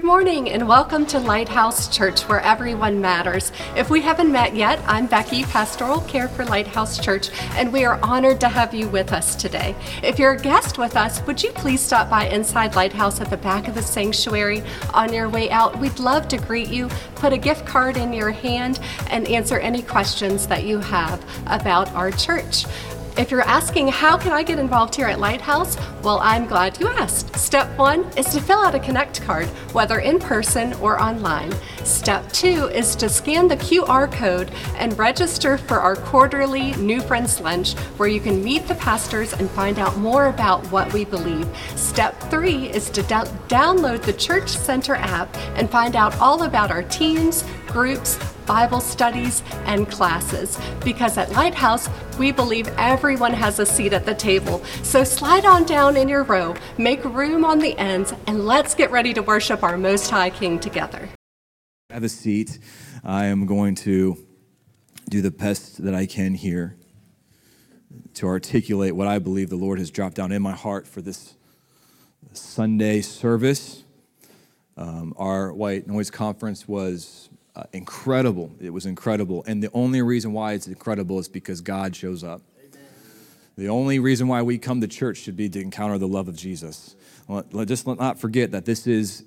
Good morning and welcome to Lighthouse Church, where everyone matters. If we haven't met yet, I'm Becky, Pastoral Care for Lighthouse Church, and we are honored to have you with us today. If you're a guest with us, would you please stop by inside Lighthouse at the back of the sanctuary on your way out? We'd love to greet you, put a gift card in your hand, and answer any questions that you have about our church. If you're asking, how can I get involved here at Lighthouse? Well, I'm glad you asked. Step one is to fill out a Connect card, whether in person or online. Step two is to scan the QR code and register for our quarterly New Friends Lunch, where you can meet the pastors and find out more about what we believe. Step three is to do- download the Church Center app and find out all about our teams, groups, Bible studies, and classes. Because at Lighthouse, we believe everyone has a seat at the table. So slide on down in your row, make room on the ends, and let's get ready to worship our Most High King together. Have a seat. I am going to do the best that I can here to articulate what I believe the Lord has dropped down in my heart for this Sunday service. Um, our White Noise Conference was uh, incredible. It was incredible. And the only reason why it's incredible is because God shows up. Amen. The only reason why we come to church should be to encounter the love of Jesus. Let, let, just not forget that this is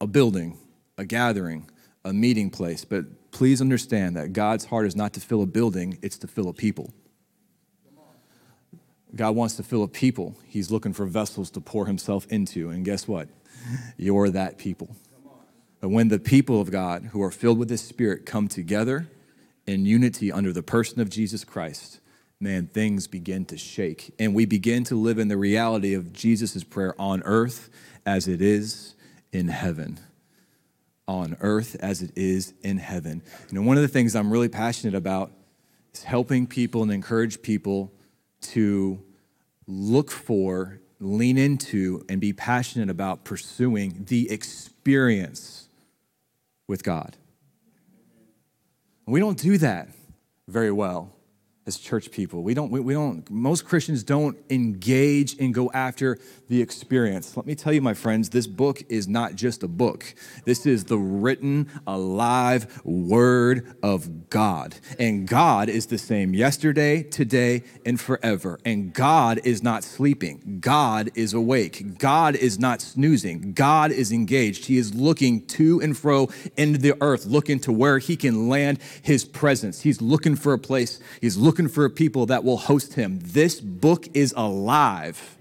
a building, a gathering, a meeting place. But please understand that God's heart is not to fill a building, it's to fill a people. God wants to fill a people. He's looking for vessels to pour himself into. And guess what? You're that people. But when the people of God who are filled with His Spirit come together in unity under the person of Jesus Christ, man, things begin to shake. And we begin to live in the reality of Jesus' prayer on earth as it is in heaven. On earth as it is in heaven. You know, one of the things I'm really passionate about is helping people and encourage people to look for, lean into, and be passionate about pursuing the experience with God. We don't do that very well as church people. We don't, we, we, don't, most Christians don't engage and go after the experience. Let me tell you, my friends, this book is not just a book. This is the written, alive word of God. And God is the same yesterday, today, and forever. And God is not sleeping. God is awake. God is not snoozing. God is engaged. He is looking to and fro into the earth, looking to where he can land his presence. He's looking for a place. He's looking looking for a people that will host him. This book is alive.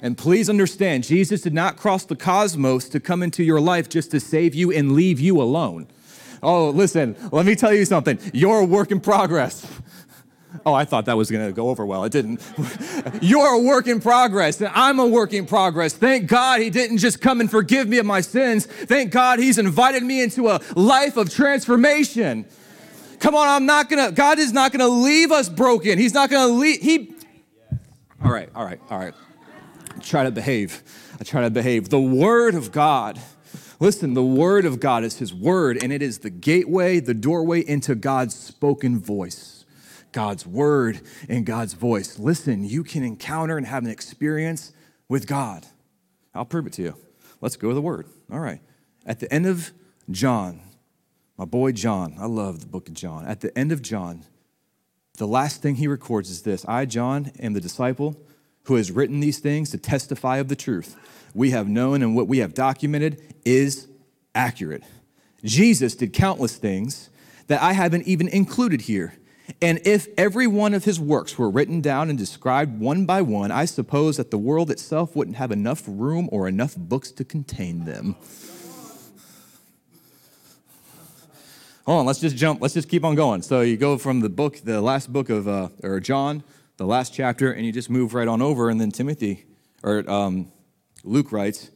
And please understand, Jesus did not cross the cosmos to come into your life just to save you and leave you alone. Oh, listen, let me tell you something. You're a work in progress. Oh, I thought that was going to go over well. It didn't. You're a work in progress, and I'm a work in progress. Thank God he didn't just come and forgive me of my sins. Thank God he's invited me into a life of transformation. Come on, I'm not gonna, God is not gonna leave us broken. He's not gonna leave, He. All right, all right, all right. I try to behave. I try to behave. The Word of God. Listen, the Word of God is His Word, and it is the gateway, the doorway into God's spoken voice. God's Word and God's voice. Listen, you can encounter and have an experience with God. I'll prove it to you. Let's go to the Word. All right. At the end of John, my boy John, I love the book of John. At the end of John, the last thing he records is this I, John, am the disciple who has written these things to testify of the truth. We have known and what we have documented is accurate. Jesus did countless things that I haven't even included here. And if every one of his works were written down and described one by one, I suppose that the world itself wouldn't have enough room or enough books to contain them. Hold on, let's just jump, let's just keep on going. So you go from the book, the last book of, uh, or John, the last chapter, and you just move right on over. And then Timothy, or um, Luke writes,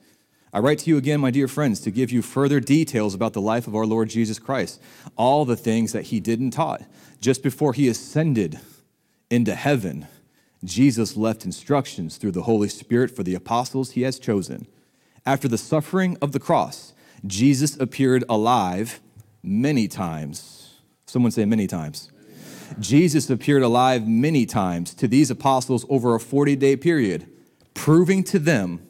I write to you again, my dear friends, to give you further details about the life of our Lord Jesus Christ, all the things that he did and taught. Just before he ascended into heaven, Jesus left instructions through the Holy Spirit for the apostles he has chosen. After the suffering of the cross, Jesus appeared alive many times. Someone say many times. Jesus appeared alive many times to these apostles over a 40 day period, proving to them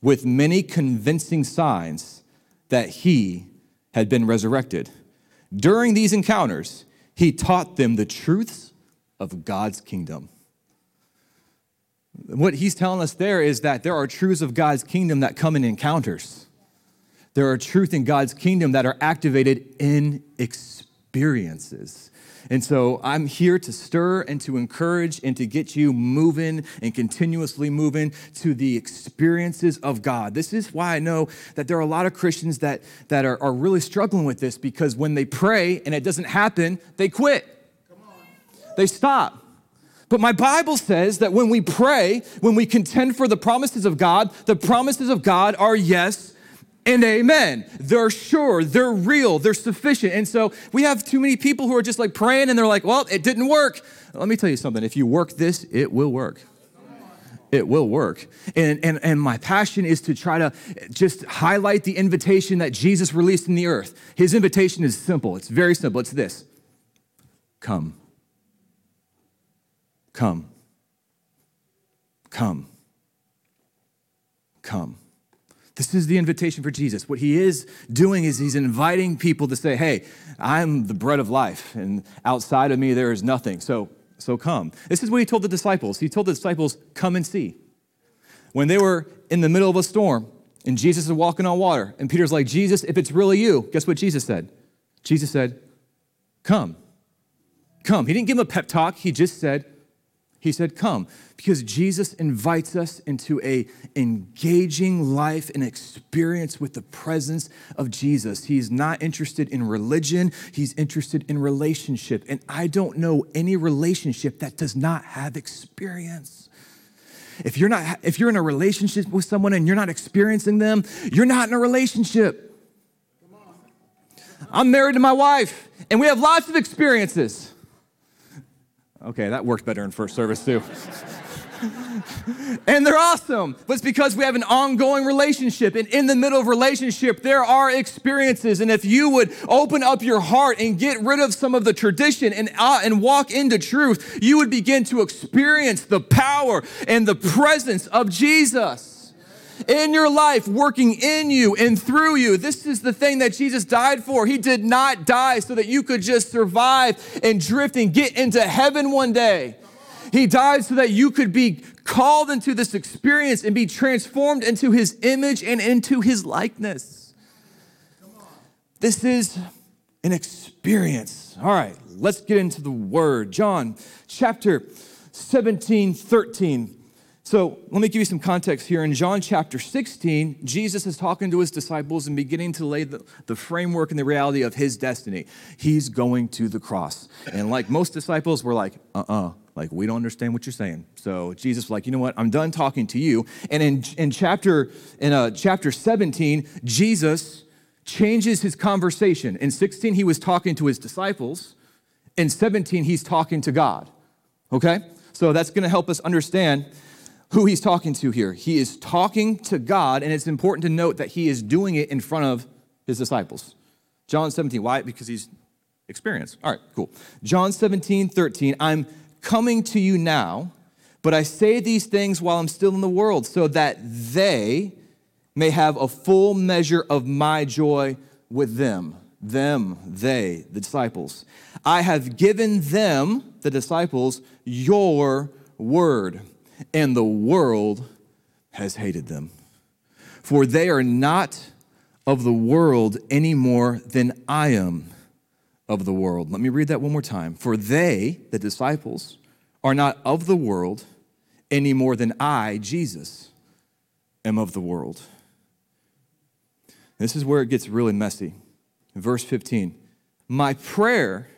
with many convincing signs that he had been resurrected. During these encounters, he taught them the truths of God's kingdom. What he's telling us there is that there are truths of God's kingdom that come in encounters. There are truths in God's kingdom that are activated in experiences. And so I'm here to stir and to encourage and to get you moving and continuously moving to the experiences of God. This is why I know that there are a lot of Christians that, that are, are really struggling with this because when they pray and it doesn't happen, they quit. They stop. But my Bible says that when we pray, when we contend for the promises of God, the promises of God are yes and amen. They're sure, they're real, they're sufficient. And so we have too many people who are just like praying and they're like, well, it didn't work. Let me tell you something if you work this, it will work. It will work. And, and, and my passion is to try to just highlight the invitation that Jesus released in the earth. His invitation is simple, it's very simple. It's this come. Come. Come. Come. This is the invitation for Jesus. What he is doing is he's inviting people to say, Hey, I'm the bread of life, and outside of me there is nothing. So, so come. This is what he told the disciples. He told the disciples, Come and see. When they were in the middle of a storm and Jesus is walking on water, and Peter's like, Jesus, if it's really you, guess what Jesus said? Jesus said, Come. Come. He didn't give him a pep talk, he just said, he said, Come, because Jesus invites us into a engaging life and experience with the presence of Jesus. He's not interested in religion, he's interested in relationship. And I don't know any relationship that does not have experience. If you're not if you're in a relationship with someone and you're not experiencing them, you're not in a relationship. I'm married to my wife, and we have lots of experiences. Okay, that worked better in first service too. and they're awesome. But it's because we have an ongoing relationship. And in the middle of relationship, there are experiences. And if you would open up your heart and get rid of some of the tradition and, uh, and walk into truth, you would begin to experience the power and the presence of Jesus in your life, working in you and through you. This is the thing that Jesus died for. He did not die so that you could just survive and drift and get into heaven one day. He died so that you could be called into this experience and be transformed into his image and into his likeness. This is an experience. All right, let's get into the word. John chapter 17, 13. So let me give you some context here. In John chapter 16, Jesus is talking to his disciples and beginning to lay the, the framework and the reality of his destiny. He's going to the cross. And like most disciples, we're like, uh uh-uh, uh like we don't understand what you're saying. So Jesus was like, you know what? I'm done talking to you. And in, in chapter in uh, chapter 17, Jesus changes his conversation. In 16, he was talking to his disciples. In 17, he's talking to God. Okay? So that's going to help us understand who he's talking to here. He is talking to God, and it's important to note that he is doing it in front of his disciples. John 17, why? Because he's experienced. All right, cool. John 17, 13, I'm coming to you now, but I say these things while I'm still in the world, so that they may have a full measure of my joy with them. Them, they, the disciples. I have given them, the disciples, your word and the world has hated them. For they are not of the world any more than I am of the world. Let me read that one more time. For they, the disciples, are not of the world any more than I, Jesus, am of the world. This is where it gets really messy. Verse 15 My prayer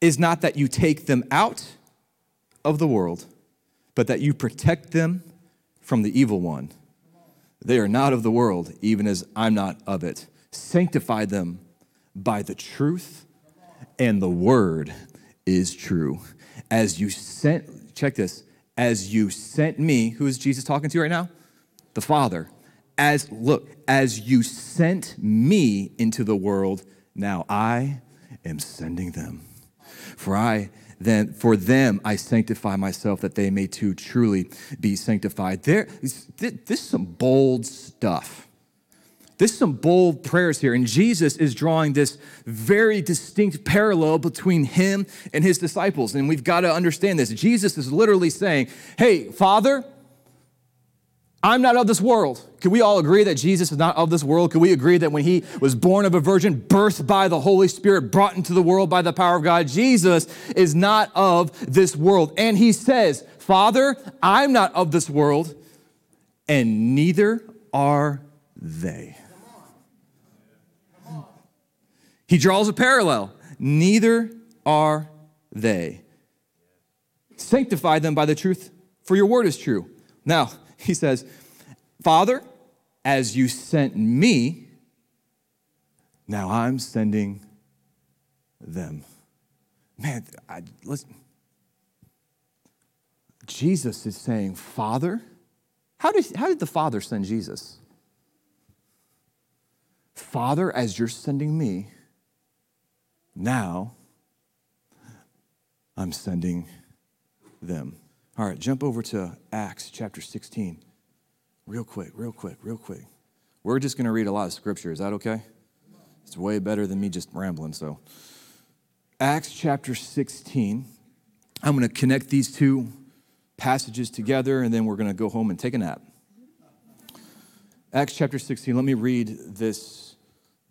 is not that you take them out of the world but that you protect them from the evil one. They are not of the world, even as I'm not of it. Sanctify them by the truth, and the word is true. As you sent, check this, as you sent me, who is Jesus talking to right now? The Father. As, look, as you sent me into the world, now I am sending them. For I then for them I sanctify myself that they may too truly be sanctified. There, this is some bold stuff. This is some bold prayers here. And Jesus is drawing this very distinct parallel between him and his disciples. And we've got to understand this. Jesus is literally saying, Hey, Father, I'm not of this world. Can we all agree that Jesus is not of this world? Can we agree that when he was born of a virgin, birthed by the Holy Spirit, brought into the world by the power of God, Jesus is not of this world? And he says, Father, I'm not of this world, and neither are they. He draws a parallel. Neither are they. Sanctify them by the truth, for your word is true. Now, he says, Father, as you sent me, now I'm sending them. Man, I, listen. Jesus is saying, Father, how did, how did the Father send Jesus? Father, as you're sending me, now I'm sending them. All right, jump over to Acts chapter 16. Real quick, real quick, real quick. We're just going to read a lot of scripture. Is that okay? It's way better than me just rambling. So, Acts chapter 16. I'm going to connect these two passages together and then we're going to go home and take a nap. Acts chapter 16. Let me read this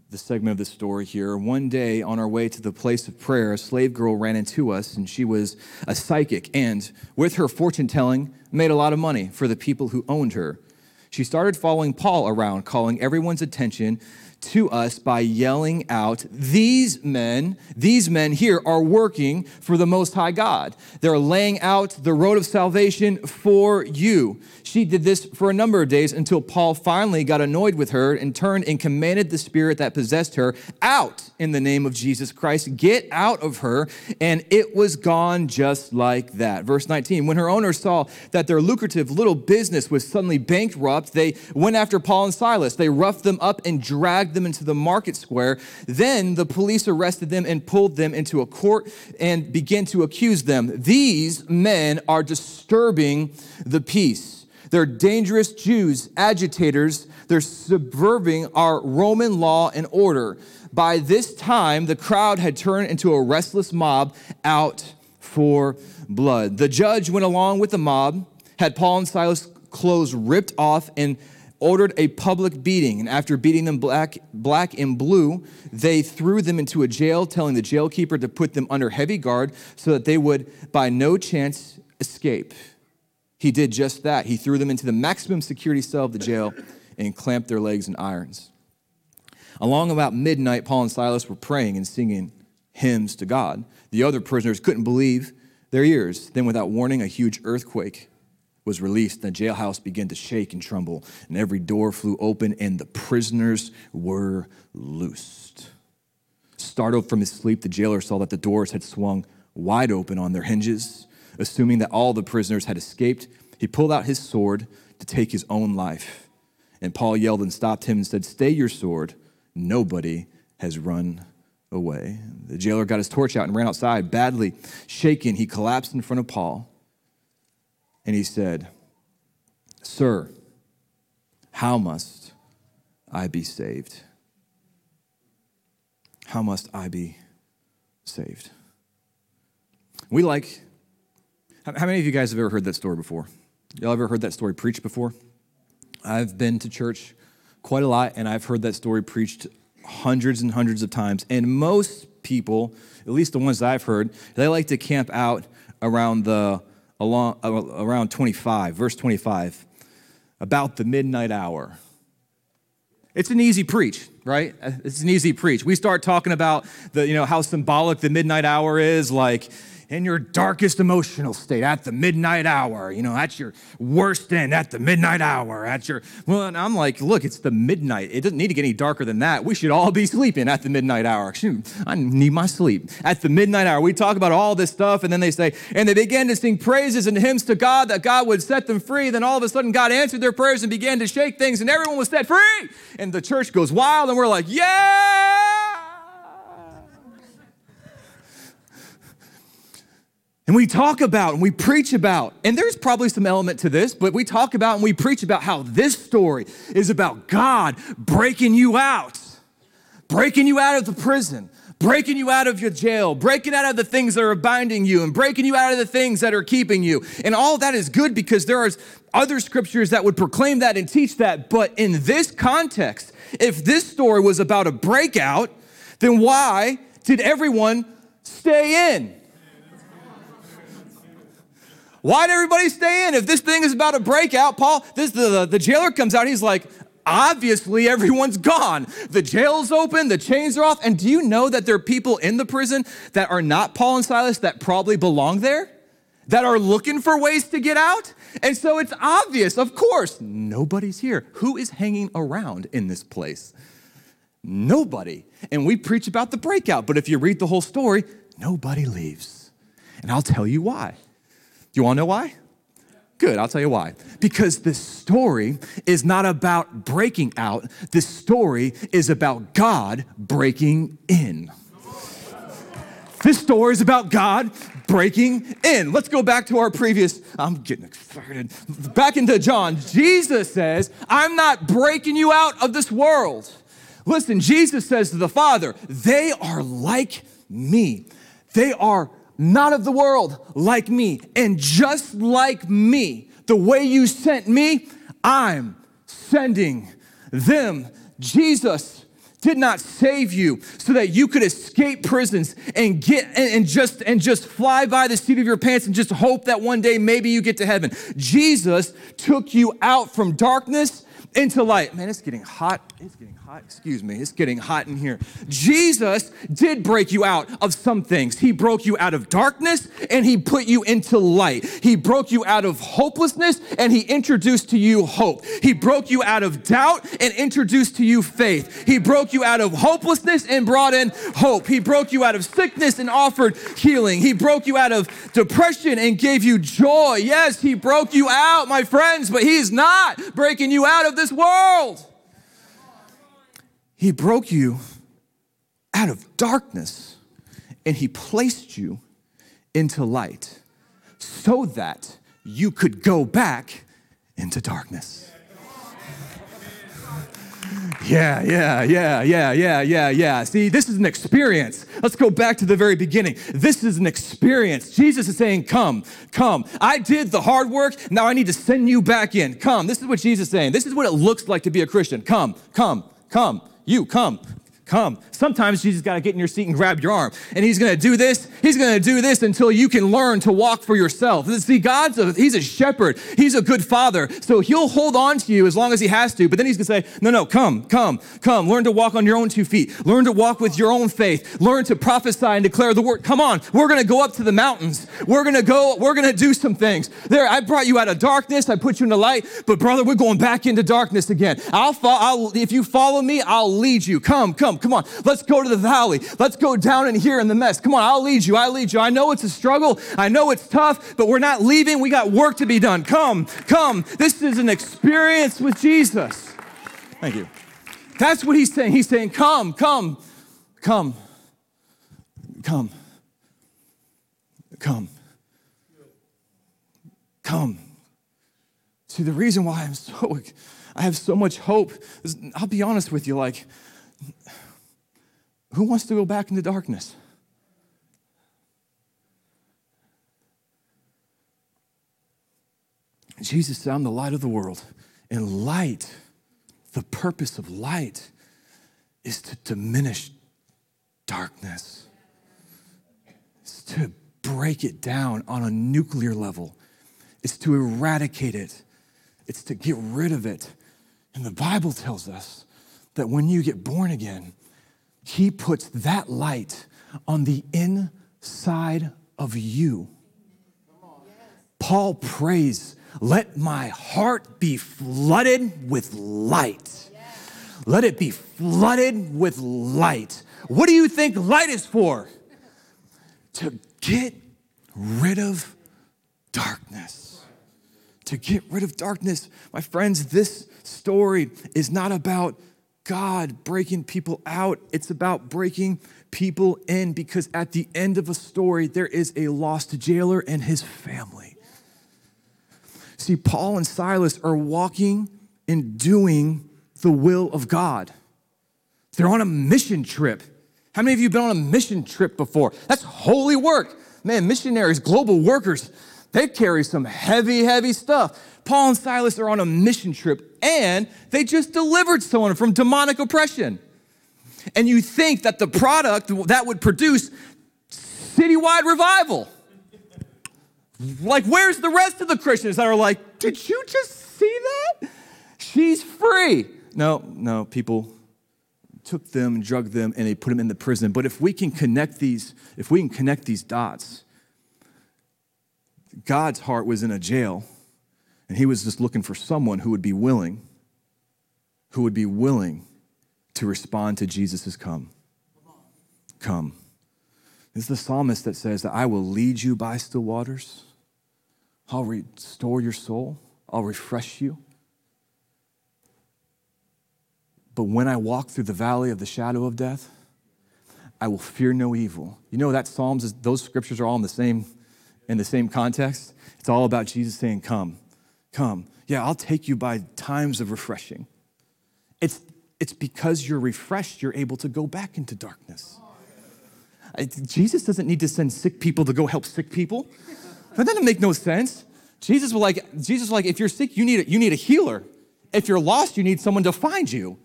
the segment of the story here. One day, on our way to the place of prayer, a slave girl ran into us, and she was a psychic, and with her fortune telling, made a lot of money for the people who owned her. She started following Paul around, calling everyone's attention to us by yelling out, These men, these men here are working for the Most High God. They're laying out the road of salvation for you. She did this for a number of days until Paul finally got annoyed with her and turned and commanded the spirit that possessed her out in the name of Jesus Christ. Get out of her. And it was gone just like that. Verse 19 When her owners saw that their lucrative little business was suddenly bankrupt, they went after Paul and Silas. They roughed them up and dragged them into the market square. Then the police arrested them and pulled them into a court and began to accuse them. These men are disturbing the peace. They're dangerous Jews, agitators. They're subverting our Roman law and order. By this time, the crowd had turned into a restless mob out for blood. The judge went along with the mob, had Paul and Silas' clothes ripped off, and ordered a public beating. And after beating them black, black and blue, they threw them into a jail, telling the jailkeeper to put them under heavy guard so that they would by no chance escape. He did just that. He threw them into the maximum security cell of the jail and clamped their legs in irons. Along about midnight, Paul and Silas were praying and singing hymns to God. The other prisoners couldn't believe their ears. Then, without warning, a huge earthquake was released. The jailhouse began to shake and tremble, and every door flew open, and the prisoners were loosed. Startled from his sleep, the jailer saw that the doors had swung wide open on their hinges assuming that all the prisoners had escaped, he pulled out his sword to take his own life. And Paul yelled and stopped him and said, Stay your sword. Nobody has run away. The jailer got his torch out and ran outside. Badly shaken, he collapsed in front of Paul and he said, Sir, how must I be saved? How must I be saved? We like how many of you guys have ever heard that story before? Y'all ever heard that story preached before? I've been to church quite a lot, and I've heard that story preached hundreds and hundreds of times. And most people, at least the ones that I've heard, they like to camp out around the along uh, around 25, verse 25, about the midnight hour. It's an easy preach, right? Uh, it's an easy preach. We start talking about the, you know, how symbolic the midnight hour is, like in your darkest emotional state at the midnight hour. You know, that's your worst end at the midnight hour. At your well, and I'm like, look, it's the midnight. It doesn't need to get any darker than that. We should all be sleeping at the midnight hour. Shoot, I need my sleep at the midnight hour. We talk about all this stuff, and then they say, and they began to sing praises and hymns to God that God would set them free. Then all of a sudden, God answered their prayers and began to shake things, and everyone was set free. And the church goes wild, and we're like, yeah. And we talk about and we preach about, and there's probably some element to this, but we talk about and we preach about how this story is about God breaking you out, breaking you out of the prison, breaking you out of your jail, breaking out of the things that are binding you, and breaking you out of the things that are keeping you. And all that is good because there are other scriptures that would proclaim that and teach that. But in this context, if this story was about a breakout, then why did everyone stay in? Why'd everybody stay in? If this thing is about a breakout, Paul, this the, the jailer comes out, he's like, obviously everyone's gone. The jail's open, the chains are off. And do you know that there are people in the prison that are not Paul and Silas that probably belong there? That are looking for ways to get out? And so it's obvious, of course, nobody's here. Who is hanging around in this place? Nobody. And we preach about the breakout, but if you read the whole story, nobody leaves. And I'll tell you why. You wanna know why? Good, I'll tell you why. Because the story is not about breaking out, the story is about God breaking in. This story is about God breaking in. Let's go back to our previous, I'm getting excited. Back into John. Jesus says, I'm not breaking you out of this world. Listen, Jesus says to the Father, they are like me. They are not of the world, like me. And just like me, the way you sent me, I'm sending them. Jesus did not save you so that you could escape prisons and get and, and, just and just fly by the seat of your pants and just hope that one day maybe you get to heaven. Jesus took you out from darkness into light. Man, it's getting hot. It's getting hot. Excuse me. It's getting hot in here. Jesus did break you out of some things. He broke you out of darkness and he put you into light. He broke you out of hopelessness and he introduced to you hope. He broke you out of doubt and introduced to you faith. He broke you out of hopelessness and brought in hope. He broke you out of sickness and offered healing. He broke you out of depression and gave you joy. Yes, he broke you out, my friends, but he's not breaking you out of this world. He broke you out of darkness and He placed you into light so that you could go back into darkness. Yeah, yeah, yeah, yeah, yeah, yeah, yeah. See, this is an experience. Let's go back to the very beginning. This is an experience. Jesus is saying, Come, come. I did the hard work. Now I need to send you back in. Come. This is what Jesus is saying. This is what it looks like to be a Christian. Come, come, come. You come, come. Sometimes Jesus got to get in your seat and grab your arm. And he's going to do this. He's going to do this until you can learn to walk for yourself. See, God's a, he's a shepherd. He's a good father. So he'll hold on to you as long as he has to. But then he's going to say, no, no, come, come, come. Learn to walk on your own two feet. Learn to walk with your own faith. Learn to prophesy and declare the word. Come on. We're going to go up to the mountains. We're going to go, we're going to do some things. There, I brought you out of darkness. I put you in the light. But brother, we're going back into darkness again. I'll, fo- I'll if you follow me, I'll lead you. Come, come, come on. Let's go to the valley. Let's go down in here in the mess. Come on, I'll lead you. I lead you. I know it's a struggle. I know it's tough, but we're not leaving. We got work to be done. Come, come. This is an experience with Jesus. Thank you. That's what he's saying. He's saying, Come, come, come, come, come, come. See, the reason why I'm so, I have so much hope is, I'll be honest with you, like, who wants to go back into darkness? Jesus said, I'm the light of the world. And light, the purpose of light, is to diminish darkness, it's to break it down on a nuclear level, it's to eradicate it, it's to get rid of it. And the Bible tells us that when you get born again, he puts that light on the inside of you. Paul prays, let my heart be flooded with light. Let it be flooded with light. What do you think light is for? To get rid of darkness. To get rid of darkness. My friends, this story is not about God breaking people out, it's about breaking people in because at the end of a story, there is a lost jailer and his family. See, Paul and Silas are walking and doing the will of God. They're on a mission trip. How many of you have been on a mission trip before? That's holy work. Man, missionaries, global workers, they carry some heavy, heavy stuff. Paul and Silas are on a mission trip and they just delivered someone from demonic oppression. And you think that the product that would produce citywide revival. Like, where's the rest of the Christians that are like, did you just see that? She's free. No, no, people took them, drugged them, and they put them in the prison. But if we can connect these, if we can connect these dots, God's heart was in a jail, and he was just looking for someone who would be willing, who would be willing to respond to Jesus' come. Come. Is the psalmist that says that I will lead you by still waters. I'll restore your soul. I'll refresh you. But when I walk through the valley of the shadow of death, I will fear no evil. You know that Psalms is, those scriptures are all in the same in the same context. It's all about Jesus saying, "Come, come. Yeah, I'll take you by times of refreshing." It's it's because you're refreshed you're able to go back into darkness. Jesus doesn't need to send sick people to go help sick people. That doesn't make no sense. Jesus was like, Jesus was like, if you're sick, you need a, you need a healer. If you're lost, you need someone to find you.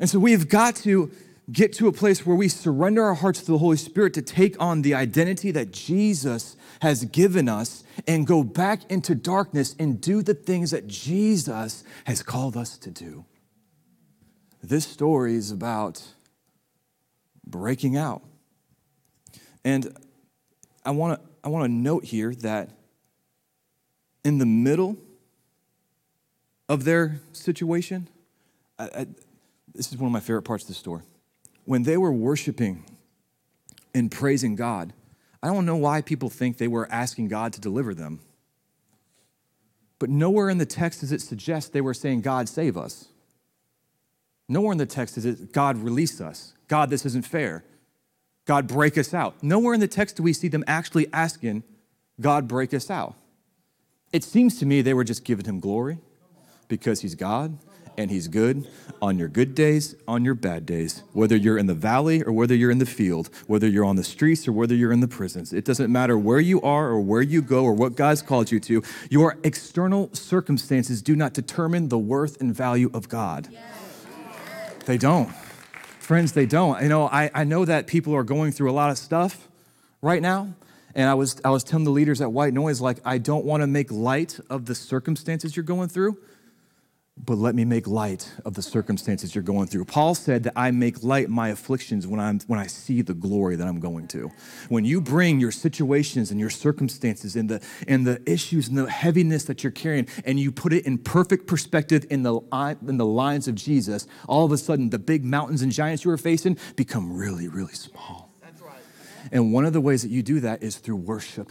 And so we've got to get to a place where we surrender our hearts to the Holy Spirit to take on the identity that Jesus has given us and go back into darkness and do the things that Jesus has called us to do. This story is about breaking out. And I want to I want to note here that in the middle of their situation, I, I, this is one of my favorite parts of the story. When they were worshiping and praising God, I don't know why people think they were asking God to deliver them. But nowhere in the text does it suggest they were saying, God, save us. Nowhere in the text does it, God, release us. God, this isn't fair. God, break us out. Nowhere in the text do we see them actually asking, God, break us out. It seems to me they were just giving him glory because he's God and He's good on your good days, on your bad days, whether you're in the valley or whether you're in the field, whether you're on the streets or whether you're in the prisons. It doesn't matter where you are or where you go or what God's called you to. Your external circumstances do not determine the worth and value of God. They don't. Friends, they don't. You know, I, I know that people are going through a lot of stuff right now. And I was, I was telling the leaders at White Noise, like, I don't want to make light of the circumstances you're going through but let me make light of the circumstances you're going through. Paul said that I make light my afflictions when, I'm, when I see the glory that I'm going to. When you bring your situations and your circumstances and the, and the issues and the heaviness that you're carrying and you put it in perfect perspective in the, in the lines of Jesus, all of a sudden the big mountains and giants you were facing become really, really small. That's right. And one of the ways that you do that is through worship.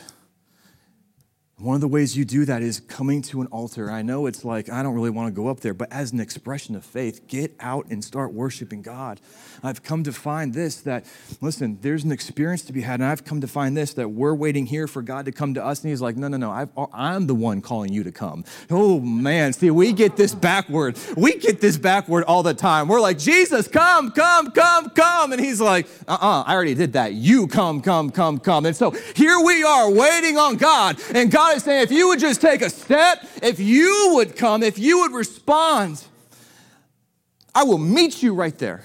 One of the ways you do that is coming to an altar. I know it's like, I don't really want to go up there, but as an expression of faith, get out and start worshiping God. I've come to find this that, listen, there's an experience to be had, and I've come to find this that we're waiting here for God to come to us, and He's like, no, no, no, i am the one calling you to come. Oh, man, see, we get this backward. We get this backward all the time. We're like, Jesus, come, come, come, come. And He's like, uh uh-uh, uh I already did that. You come, come, come, come. And so here we are waiting on God, and God God is saying, if you would just take a step, if you would come, if you would respond, I will meet you right there.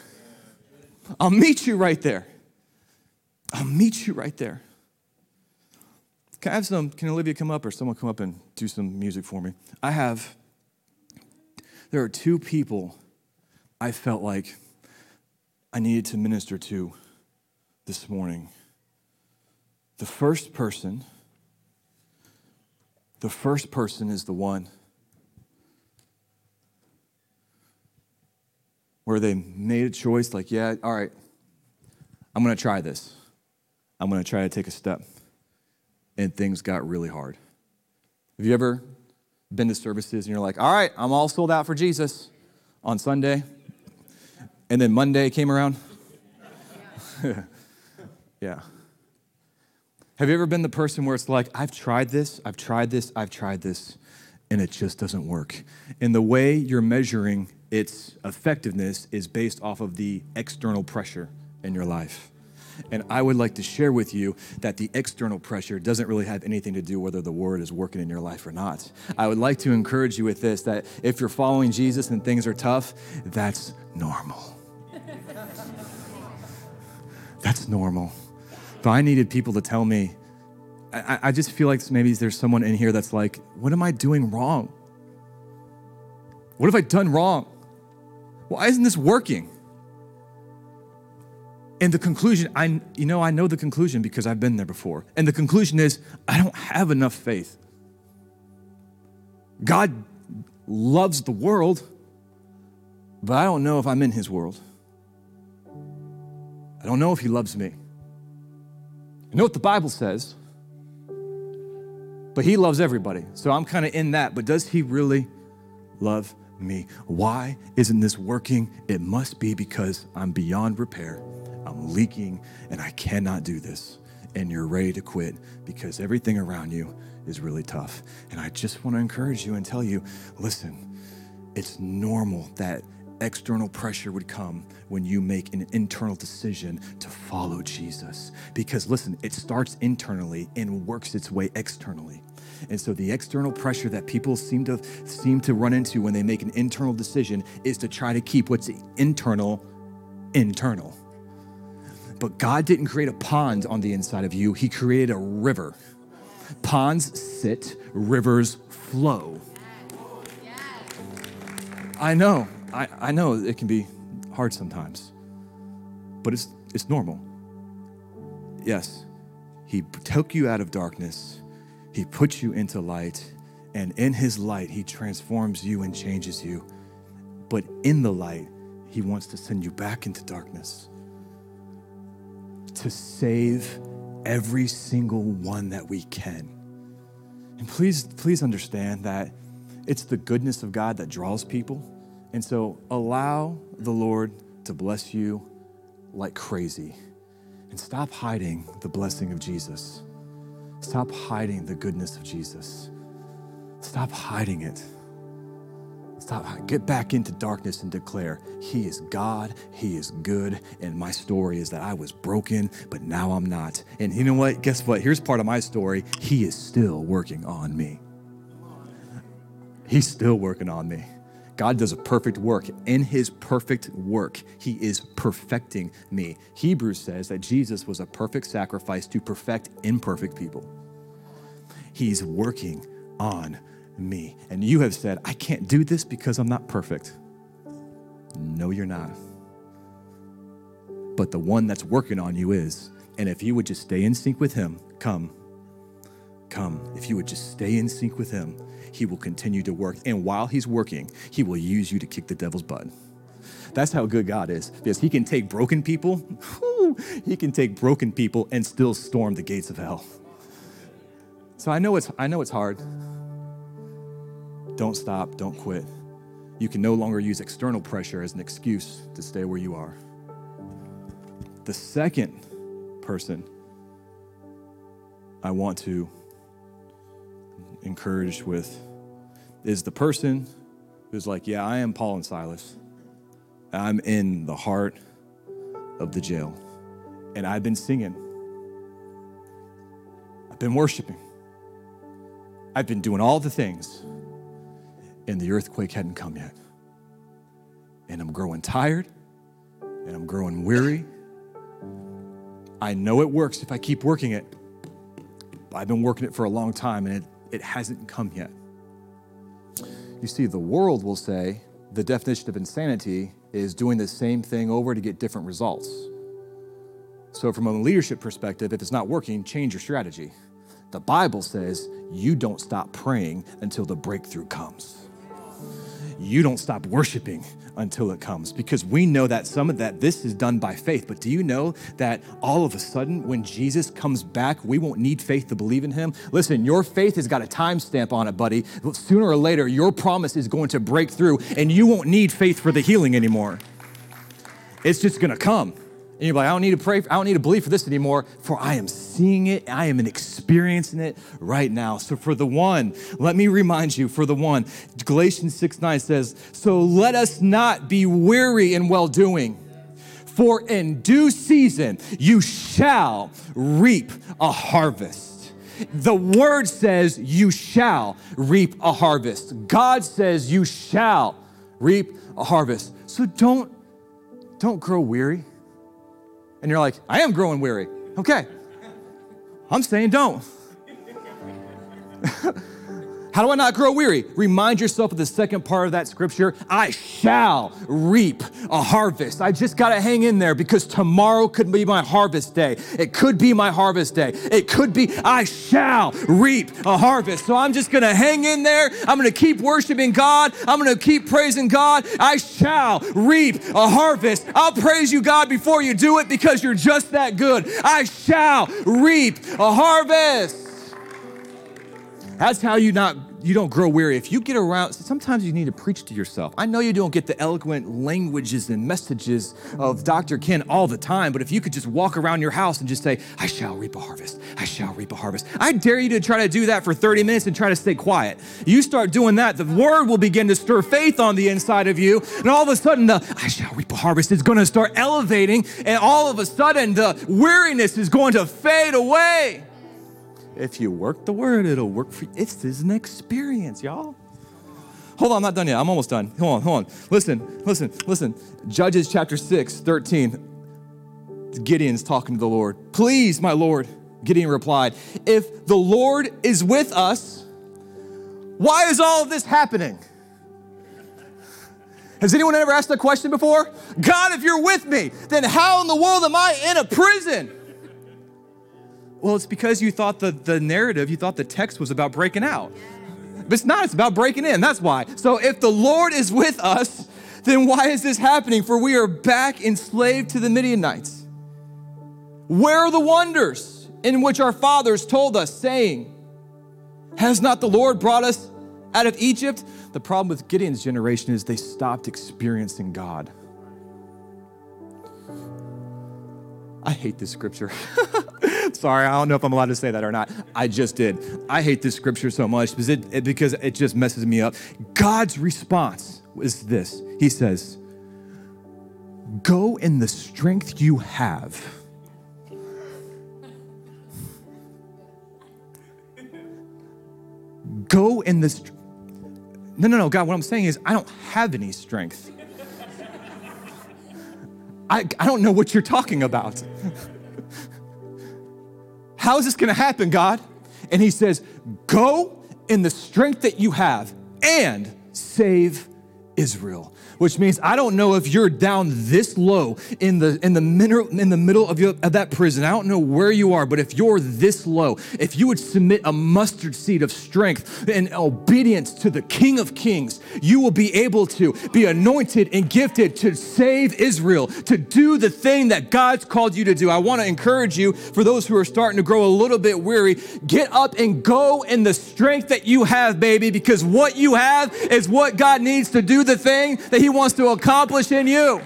I'll meet you right there. I'll meet you right there. Can I have some, can Olivia come up or someone come up and do some music for me? I have, there are two people I felt like I needed to minister to this morning. The first person, the first person is the one where they made a choice like, yeah, all right, I'm going to try this. I'm going to try to take a step. And things got really hard. Have you ever been to services and you're like, all right, I'm all sold out for Jesus on Sunday? And then Monday came around. yeah. Have you ever been the person where it's like, I've tried this, I've tried this, I've tried this, and it just doesn't work? And the way you're measuring its effectiveness is based off of the external pressure in your life. And I would like to share with you that the external pressure doesn't really have anything to do whether the word is working in your life or not. I would like to encourage you with this that if you're following Jesus and things are tough, that's normal. that's normal. But I needed people to tell me, I, I just feel like maybe there's someone in here that's like, what am I doing wrong? What have I done wrong? Why isn't this working? And the conclusion, I you know, I know the conclusion because I've been there before. And the conclusion is I don't have enough faith. God loves the world, but I don't know if I'm in his world. I don't know if he loves me. I know what the Bible says, but he loves everybody. So I'm kind of in that, but does he really love me? Why isn't this working? It must be because I'm beyond repair I'm leaking and I cannot do this. And you're ready to quit because everything around you is really tough. And I just want to encourage you and tell you listen, it's normal that external pressure would come when you make an internal decision to follow Jesus. Because listen, it starts internally and works its way externally. And so the external pressure that people seem to seem to run into when they make an internal decision is to try to keep what's internal internal. But God didn't create a pond on the inside of you, He created a river. Ponds sit, rivers flow. I know, I, I know it can be hard sometimes, but it's, it's normal. Yes, He took you out of darkness, He put you into light, and in His light, He transforms you and changes you. But in the light, He wants to send you back into darkness to save every single one that we can. And please, please understand that it's the goodness of God that draws people. And so allow the Lord to bless you like crazy. And stop hiding the blessing of Jesus. Stop hiding the goodness of Jesus. Stop hiding it. Stop, get back into darkness and declare, He is God, He is good, and my story is that I was broken, but now I'm not. And you know what? Guess what? Here's part of my story He is still working on me. He's still working on me. God does a perfect work. In his perfect work, he is perfecting me. Hebrews says that Jesus was a perfect sacrifice to perfect imperfect people. He's working on me. And you have said, I can't do this because I'm not perfect. No, you're not. But the one that's working on you is. And if you would just stay in sync with him, come. Come. If you would just stay in sync with him, he will continue to work. And while he's working, he will use you to kick the devil's butt. That's how good God is because he can take broken people, he can take broken people and still storm the gates of hell. So I know it's I know it's hard. Don't stop, don't quit. You can no longer use external pressure as an excuse to stay where you are. The second person I want to encourage with is the person who's like, Yeah, I am Paul and Silas. I'm in the heart of the jail. And I've been singing, I've been worshiping, I've been doing all the things and the earthquake hadn't come yet. And I'm growing tired and I'm growing weary. I know it works if I keep working it. I've been working it for a long time and it, it hasn't come yet. You see, the world will say the definition of insanity is doing the same thing over to get different results. So, from a leadership perspective, if it's not working, change your strategy. The Bible says you don't stop praying until the breakthrough comes you don't stop worshiping until it comes because we know that some of that this is done by faith. But do you know that all of a sudden when jesus comes back we won't need faith to believe in him? Listen your faith has got a timestamp on it buddy. Sooner or later your promise is going to break through and you won't need faith for the healing anymore. It's just gonna come. And you're like, I don't need to pray, I don't need to believe for this anymore, for I am seeing it, I am experiencing it right now. So for the one, let me remind you, for the one, Galatians 6 9 says, So let us not be weary in well doing. For in due season you shall reap a harvest. The word says you shall reap a harvest. God says you shall reap a harvest. So don't don't grow weary. And you're like, I am growing weary. Okay. I'm saying don't. How do I not grow weary? Remind yourself of the second part of that scripture. I shall reap a harvest. I just got to hang in there because tomorrow could be my harvest day. It could be my harvest day. It could be, I shall reap a harvest. So I'm just going to hang in there. I'm going to keep worshiping God. I'm going to keep praising God. I shall reap a harvest. I'll praise you, God, before you do it because you're just that good. I shall reap a harvest. That's how you not you don't grow weary. If you get around, sometimes you need to preach to yourself. I know you don't get the eloquent languages and messages of Dr. Ken all the time, but if you could just walk around your house and just say, I shall reap a harvest, I shall reap a harvest. I dare you to try to do that for 30 minutes and try to stay quiet. You start doing that, the word will begin to stir faith on the inside of you, and all of a sudden, the I shall reap a harvest is going to start elevating, and all of a sudden, the weariness is going to fade away. If you work the word, it'll work for you. It's, it's an experience, y'all. Hold on, I'm not done yet. I'm almost done. Hold on, hold on. Listen, listen, listen. Judges chapter 6, 13. Gideon's talking to the Lord. Please, my Lord, Gideon replied, if the Lord is with us, why is all of this happening? Has anyone ever asked that question before? God, if you're with me, then how in the world am I in a prison? Well, it's because you thought the, the narrative, you thought the text was about breaking out. But it's not, it's about breaking in. That's why. So if the Lord is with us, then why is this happening? For we are back enslaved to the Midianites. Where are the wonders in which our fathers told us, saying, Has not the Lord brought us out of Egypt? The problem with Gideon's generation is they stopped experiencing God. I hate this scripture. Sorry, I don't know if I'm allowed to say that or not. I just did. I hate this scripture so much because it, it, because it just messes me up. God's response is this He says, Go in the strength you have. Go in this. No, no, no, God, what I'm saying is, I don't have any strength. I, I don't know what you're talking about. How is this going to happen, God? And he says, Go in the strength that you have and save Israel which means I don't know if you're down this low in the in the middle in the middle of, your, of that prison. I don't know where you are, but if you're this low, if you would submit a mustard seed of strength and obedience to the King of Kings, you will be able to be anointed and gifted to save Israel, to do the thing that God's called you to do. I want to encourage you for those who are starting to grow a little bit weary, get up and go in the strength that you have, baby, because what you have is what God needs to do the thing that He wants to accomplish in you.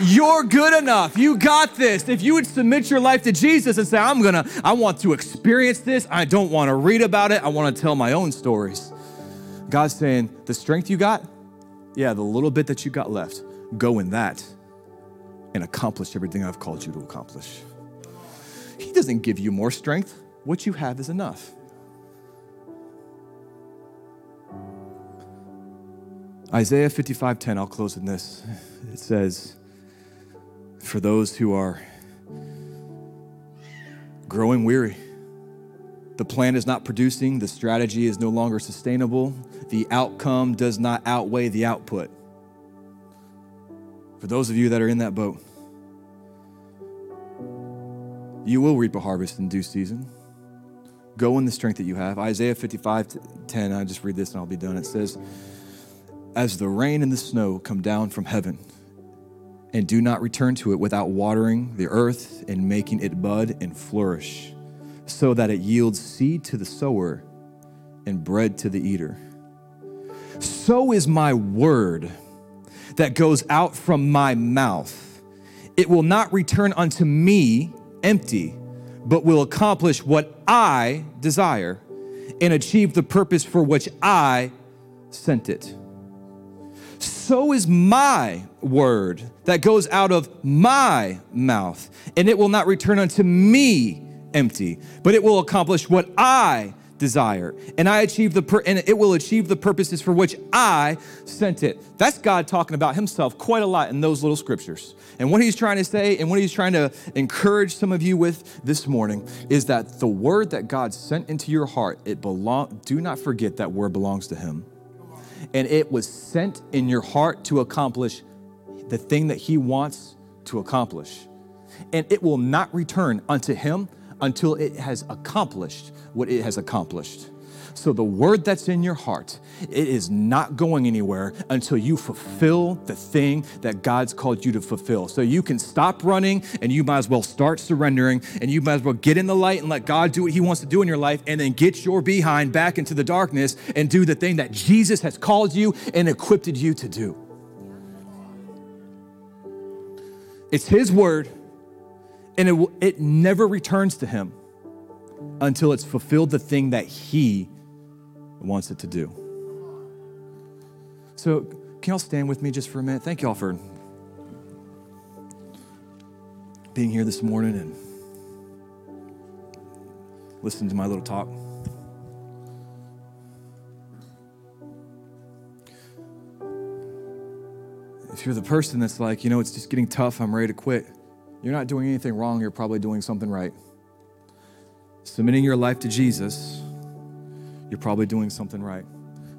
You're good enough. You got this. If you would submit your life to Jesus and say, I'm going to, I want to experience this. I don't want to read about it. I want to tell my own stories. God's saying, the strength you got, yeah, the little bit that you got left, go in that and accomplish everything I've called you to accomplish. He doesn't give you more strength. What you have is enough. Isaiah 55:10, I'll close in this. It says, For those who are growing weary, the plan is not producing, the strategy is no longer sustainable, the outcome does not outweigh the output. For those of you that are in that boat, you will reap a harvest in due season. Go in the strength that you have. Isaiah 55 10, I just read this and I'll be done. It says, as the rain and the snow come down from heaven and do not return to it without watering the earth and making it bud and flourish, so that it yields seed to the sower and bread to the eater. So is my word that goes out from my mouth. It will not return unto me empty, but will accomplish what I desire and achieve the purpose for which I sent it. So is my word that goes out of my mouth, and it will not return unto me empty, but it will accomplish what I desire. And i achieve the and it will achieve the purposes for which i sent it. That's god talking about himself quite a lot in those little scriptures. And what he's trying to say and what he's trying to encourage some of you with this morning is that the word that god sent into your heart it belong do not forget that word belongs to him and it was sent in your heart to accomplish the thing that he wants to accomplish and it will not return unto him until it has accomplished what it has accomplished. So the word that's in your heart, it is not going anywhere until you fulfill the thing that God's called you to fulfill. So you can stop running and you might as well start surrendering and you might as well get in the light and let God do what he wants to do in your life and then get your behind back into the darkness and do the thing that Jesus has called you and equipped you to do. It's his word and it, will, it never returns to him until it's fulfilled the thing that he wants it to do. So, can y'all stand with me just for a minute? Thank y'all for being here this morning and listening to my little talk. If you're the person that's like, you know, it's just getting tough, I'm ready to quit, you're not doing anything wrong, you're probably doing something right submitting your life to Jesus, you're probably doing something right.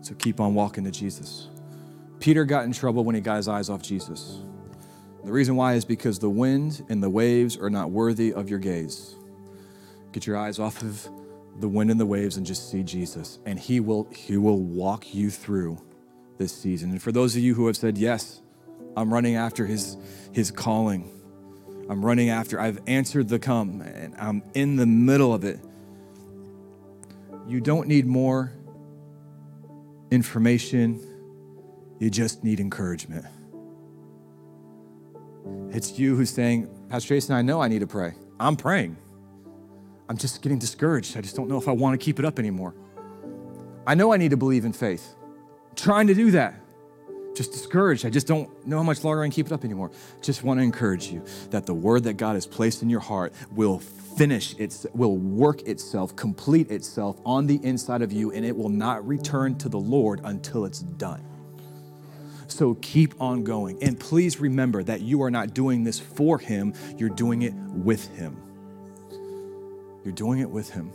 So keep on walking to Jesus. Peter got in trouble when he got his eyes off Jesus. The reason why is because the wind and the waves are not worthy of your gaze. Get your eyes off of the wind and the waves and just see Jesus, and he will he will walk you through this season. And for those of you who have said, "Yes, I'm running after his his calling." I'm running after. I've answered the come and I'm in the middle of it. You don't need more information, you just need encouragement. It's you who's saying, Pastor Jason, I know I need to pray. I'm praying. I'm just getting discouraged. I just don't know if I want to keep it up anymore. I know I need to believe in faith. I'm trying to do that just discouraged. I just don't know how much longer I can keep it up anymore. Just want to encourage you that the word that God has placed in your heart will finish its will work itself, complete itself on the inside of you and it will not return to the Lord until it's done. So keep on going. And please remember that you are not doing this for him, you're doing it with him. You're doing it with him.